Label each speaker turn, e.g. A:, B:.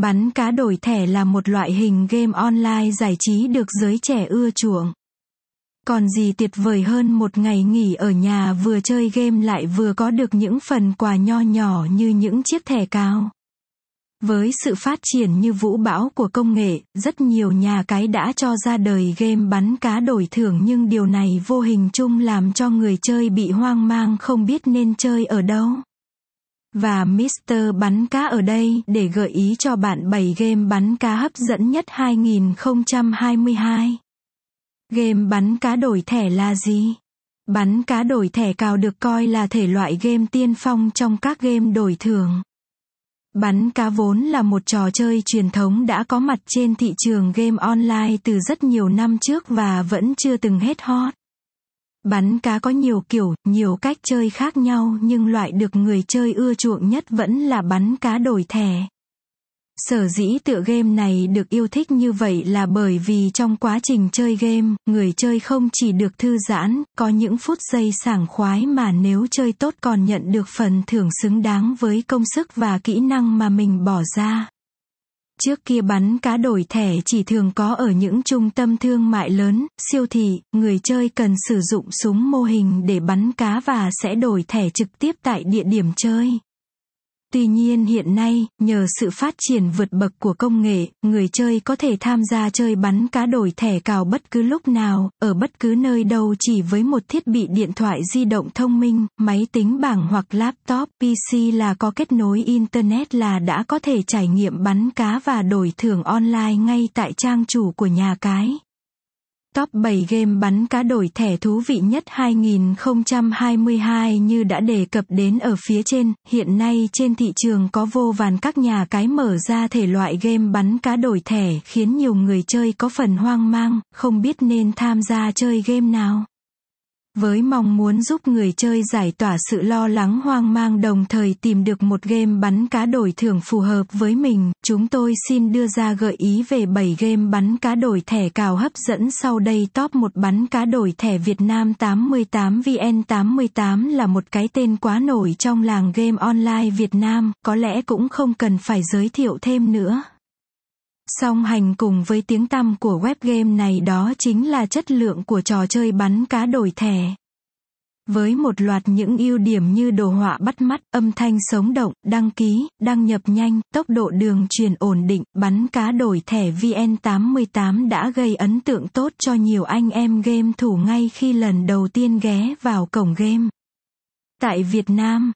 A: Bắn cá đổi thẻ là một loại hình game online giải trí được giới trẻ ưa chuộng. Còn gì tuyệt vời hơn một ngày nghỉ ở nhà vừa chơi game lại vừa có được những phần quà nho nhỏ như những chiếc thẻ cao. Với sự phát triển như vũ bão của công nghệ, rất nhiều nhà cái đã cho ra đời game bắn cá đổi thưởng nhưng điều này vô hình chung làm cho người chơi bị hoang mang không biết nên chơi ở đâu. Và Mr. Bắn Cá ở đây để gợi ý cho bạn 7 game bắn cá hấp dẫn nhất 2022. Game bắn cá đổi thẻ là gì? Bắn cá đổi thẻ cào được coi là thể loại game tiên phong trong các game đổi thưởng. Bắn cá vốn là một trò chơi truyền thống đã có mặt trên thị trường game online từ rất nhiều năm trước và vẫn chưa từng hết hot. Bắn cá có nhiều kiểu, nhiều cách chơi khác nhau nhưng loại được người chơi ưa chuộng nhất vẫn là bắn cá đổi thẻ. Sở dĩ tựa game này được yêu thích như vậy là bởi vì trong quá trình chơi game, người chơi không chỉ được thư giãn, có những phút giây sảng khoái mà nếu chơi tốt còn nhận được phần thưởng xứng đáng với công sức và kỹ năng mà mình bỏ ra. Trước kia bắn cá đổi thẻ chỉ thường có ở những trung tâm thương mại lớn, siêu thị, người chơi cần sử dụng súng mô hình để bắn cá và sẽ đổi thẻ trực tiếp tại địa điểm chơi. Tuy nhiên hiện nay, nhờ sự phát triển vượt bậc của công nghệ, người chơi có thể tham gia chơi bắn cá đổi thẻ cào bất cứ lúc nào, ở bất cứ nơi đâu chỉ với một thiết bị điện thoại di động thông minh, máy tính bảng hoặc laptop PC là có kết nối Internet là đã có thể trải nghiệm bắn cá và đổi thưởng online ngay tại trang chủ của nhà cái. Top 7 game bắn cá đổi thẻ thú vị nhất 2022 như đã đề cập đến ở phía trên, hiện nay trên thị trường có vô vàn các nhà cái mở ra thể loại game bắn cá đổi thẻ khiến nhiều người chơi có phần hoang mang, không biết nên tham gia chơi game nào với mong muốn giúp người chơi giải tỏa sự lo lắng hoang mang đồng thời tìm được một game bắn cá đổi thưởng phù hợp với mình, chúng tôi xin đưa ra gợi ý về 7 game bắn cá đổi thẻ cào hấp dẫn sau đây. Top 1 bắn cá đổi thẻ Việt Nam 88 VN88 là một cái tên quá nổi trong làng game online Việt Nam, có lẽ cũng không cần phải giới thiệu thêm nữa. Song hành cùng với tiếng tăm của web game này đó chính là chất lượng của trò chơi bắn cá đổi thẻ. Với một loạt những ưu điểm như đồ họa bắt mắt, âm thanh sống động, đăng ký, đăng nhập nhanh, tốc độ đường truyền ổn định, bắn cá đổi thẻ VN88 đã gây ấn tượng tốt cho nhiều anh em game thủ ngay khi lần đầu tiên ghé vào cổng game. Tại Việt Nam,